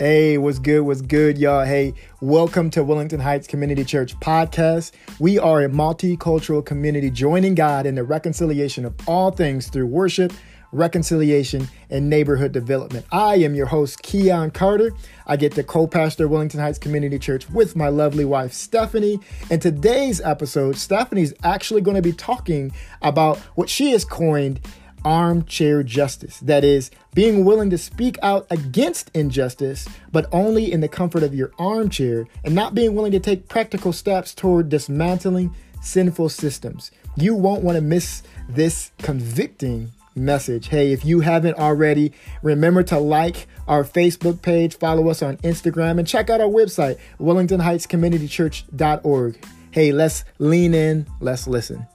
Hey, what's good? What's good, y'all? Hey, welcome to Wellington Heights Community Church podcast. We are a multicultural community joining God in the reconciliation of all things through worship, reconciliation, and neighborhood development. I am your host, Keon Carter. I get to co pastor Wellington Heights Community Church with my lovely wife, Stephanie. And today's episode, Stephanie's actually going to be talking about what she has coined armchair justice. That is, being willing to speak out against injustice, but only in the comfort of your armchair, and not being willing to take practical steps toward dismantling sinful systems. You won't want to miss this convicting message. Hey, if you haven't already, remember to like our Facebook page, follow us on Instagram, and check out our website, wellingtonheightscommunitychurch.org. Hey, let's lean in, let's listen.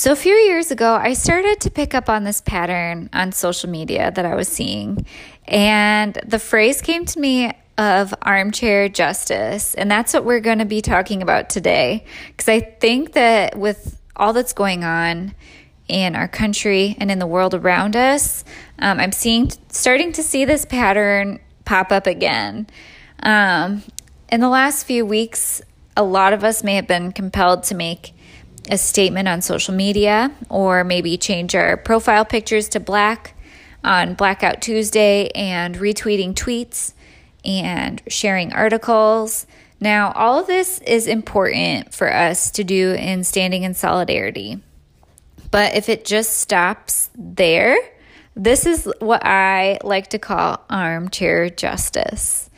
So, a few years ago, I started to pick up on this pattern on social media that I was seeing. And the phrase came to me of armchair justice. And that's what we're going to be talking about today. Because I think that with all that's going on in our country and in the world around us, um, I'm seeing, starting to see this pattern pop up again. Um, in the last few weeks, a lot of us may have been compelled to make a statement on social media or maybe change our profile pictures to black on Blackout Tuesday and retweeting tweets and sharing articles. Now, all of this is important for us to do in standing in solidarity. But if it just stops there, this is what I like to call armchair justice.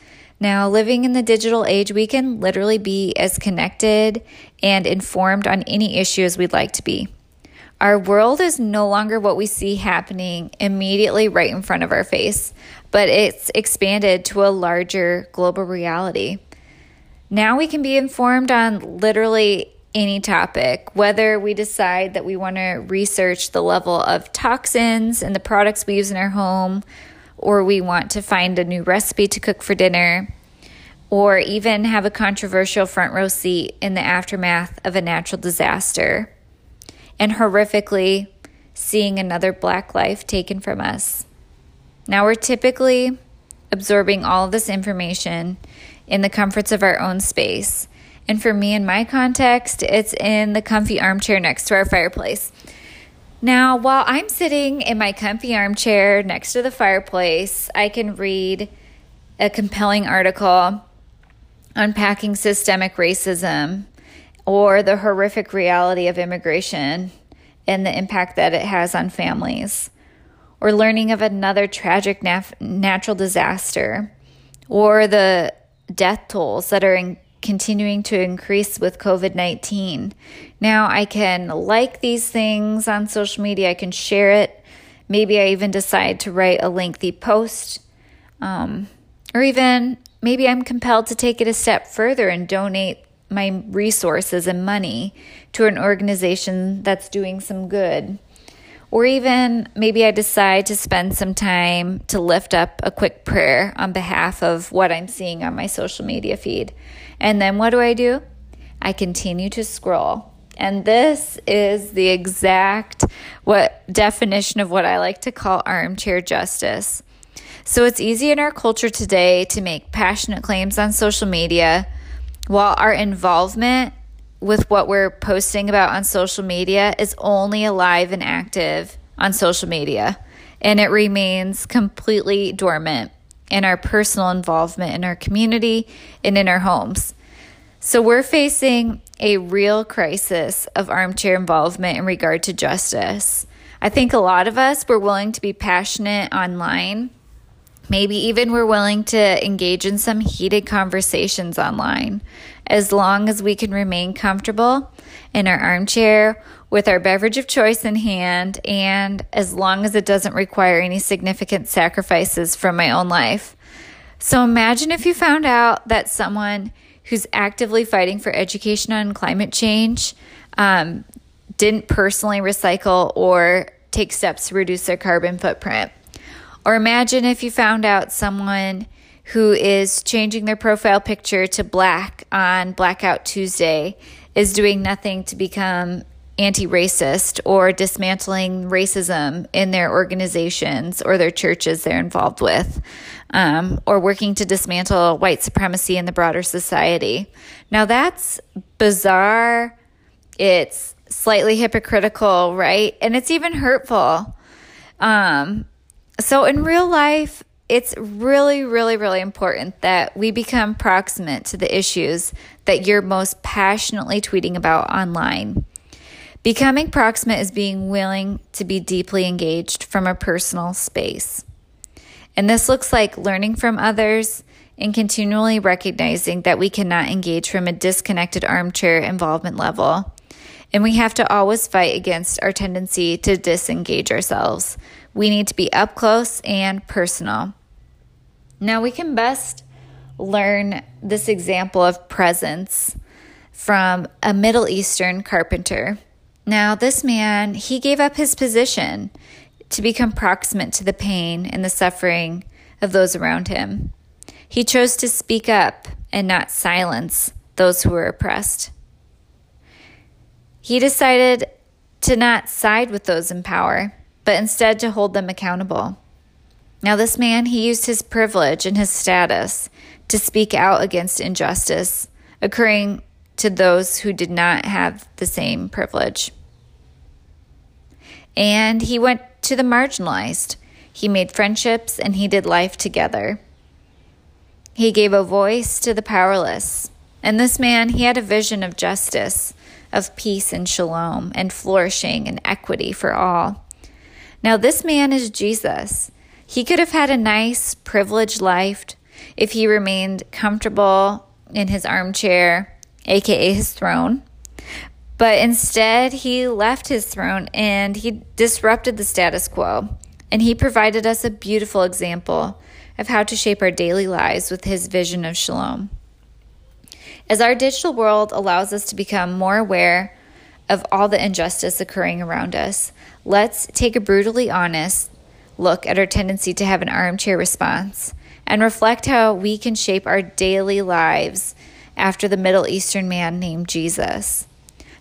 Now, living in the digital age, we can literally be as connected and informed on any issue as we'd like to be. Our world is no longer what we see happening immediately right in front of our face, but it's expanded to a larger global reality. Now we can be informed on literally any topic, whether we decide that we want to research the level of toxins in the products we use in our home or we want to find a new recipe to cook for dinner, or even have a controversial front row seat in the aftermath of a natural disaster, and horrifically seeing another black life taken from us. Now we're typically absorbing all of this information in the comforts of our own space. And for me, in my context, it's in the comfy armchair next to our fireplace. Now, while I'm sitting in my comfy armchair next to the fireplace, I can read a compelling article unpacking systemic racism or the horrific reality of immigration and the impact that it has on families, or learning of another tragic nat- natural disaster, or the death tolls that are in- continuing to increase with COVID 19. Now, I can like these things on social media, I can share it. Maybe I even decide to write a lengthy post. Um, or even maybe I'm compelled to take it a step further and donate my resources and money to an organization that's doing some good. Or even maybe I decide to spend some time to lift up a quick prayer on behalf of what I'm seeing on my social media feed. And then what do I do? I continue to scroll. And this is the exact what definition of what I like to call armchair justice. So it's easy in our culture today to make passionate claims on social media while our involvement with what we're posting about on social media is only alive and active on social media, and it remains completely dormant in our personal involvement in our community and in our homes. So we're facing a real crisis of armchair involvement in regard to justice. I think a lot of us were willing to be passionate online. Maybe even we're willing to engage in some heated conversations online as long as we can remain comfortable in our armchair with our beverage of choice in hand, and as long as it doesn't require any significant sacrifices from my own life. So imagine if you found out that someone who's actively fighting for education on climate change um, didn't personally recycle or take steps to reduce their carbon footprint. Or imagine if you found out someone who is changing their profile picture to black on Blackout Tuesday is doing nothing to become anti racist or dismantling racism in their organizations or their churches they're involved with, um, or working to dismantle white supremacy in the broader society. Now, that's bizarre. It's slightly hypocritical, right? And it's even hurtful. Um, so, in real life, it's really, really, really important that we become proximate to the issues that you're most passionately tweeting about online. Becoming proximate is being willing to be deeply engaged from a personal space. And this looks like learning from others and continually recognizing that we cannot engage from a disconnected armchair involvement level. And we have to always fight against our tendency to disengage ourselves. We need to be up close and personal. Now, we can best learn this example of presence from a Middle Eastern carpenter. Now, this man, he gave up his position to become proximate to the pain and the suffering of those around him. He chose to speak up and not silence those who were oppressed. He decided to not side with those in power, but instead to hold them accountable. Now, this man, he used his privilege and his status to speak out against injustice occurring to those who did not have the same privilege. And he went to the marginalized. He made friendships and he did life together. He gave a voice to the powerless. And this man, he had a vision of justice, of peace and shalom, and flourishing and equity for all. Now, this man is Jesus. He could have had a nice, privileged life if he remained comfortable in his armchair, aka his throne. But instead, he left his throne and he disrupted the status quo. And he provided us a beautiful example of how to shape our daily lives with his vision of shalom. As our digital world allows us to become more aware of all the injustice occurring around us, let's take a brutally honest look at our tendency to have an armchair response and reflect how we can shape our daily lives after the Middle Eastern man named Jesus.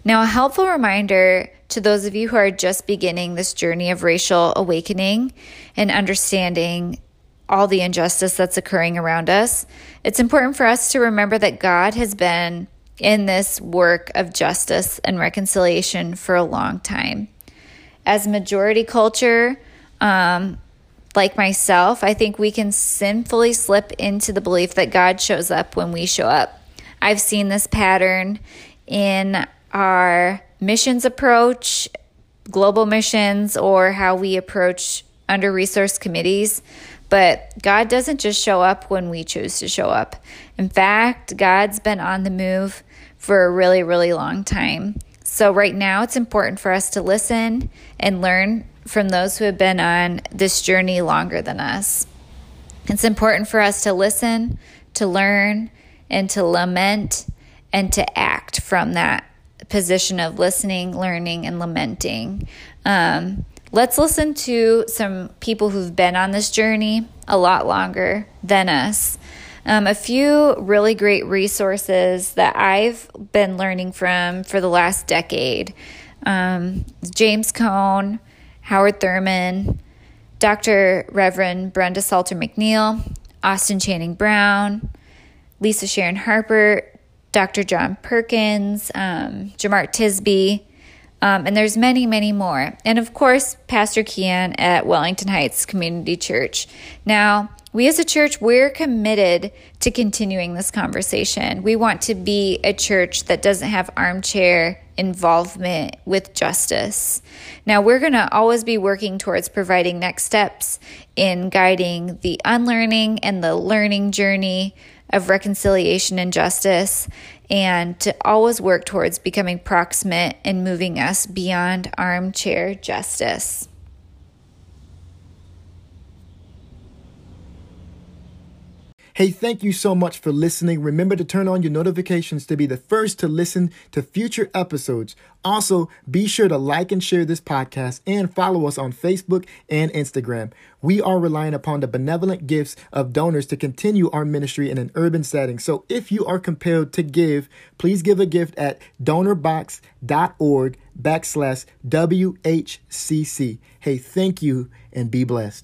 Now, a helpful reminder to those of you who are just beginning this journey of racial awakening and understanding all the injustice that's occurring around us, it's important for us to remember that God has been in this work of justice and reconciliation for a long time. As majority culture, um, like myself, I think we can sinfully slip into the belief that God shows up when we show up. I've seen this pattern in our missions approach, global missions, or how we approach under resource committees. But God doesn't just show up when we choose to show up. In fact, God's been on the move for a really, really long time. So, right now, it's important for us to listen and learn from those who have been on this journey longer than us. It's important for us to listen, to learn, and to lament and to act from that position of listening, learning, and lamenting. Um, let's listen to some people who've been on this journey a lot longer than us. Um, a few really great resources that I've been learning from for the last decade um, James Cone, Howard Thurman, Dr. Reverend Brenda Salter McNeil, Austin Channing Brown, Lisa Sharon Harper, Dr. John Perkins, um, Tisby, um, and there's many, many more. And of course, Pastor Kian at Wellington Heights Community Church. Now, we as a church, we're committed to continuing this conversation. We want to be a church that doesn't have armchair involvement with justice. Now, we're going to always be working towards providing next steps in guiding the unlearning and the learning journey of reconciliation and justice, and to always work towards becoming proximate and moving us beyond armchair justice. Hey, thank you so much for listening. Remember to turn on your notifications to be the first to listen to future episodes. Also, be sure to like and share this podcast and follow us on Facebook and Instagram. We are relying upon the benevolent gifts of donors to continue our ministry in an urban setting. So if you are compelled to give, please give a gift at donorbox.org backslash WHCC. Hey, thank you and be blessed.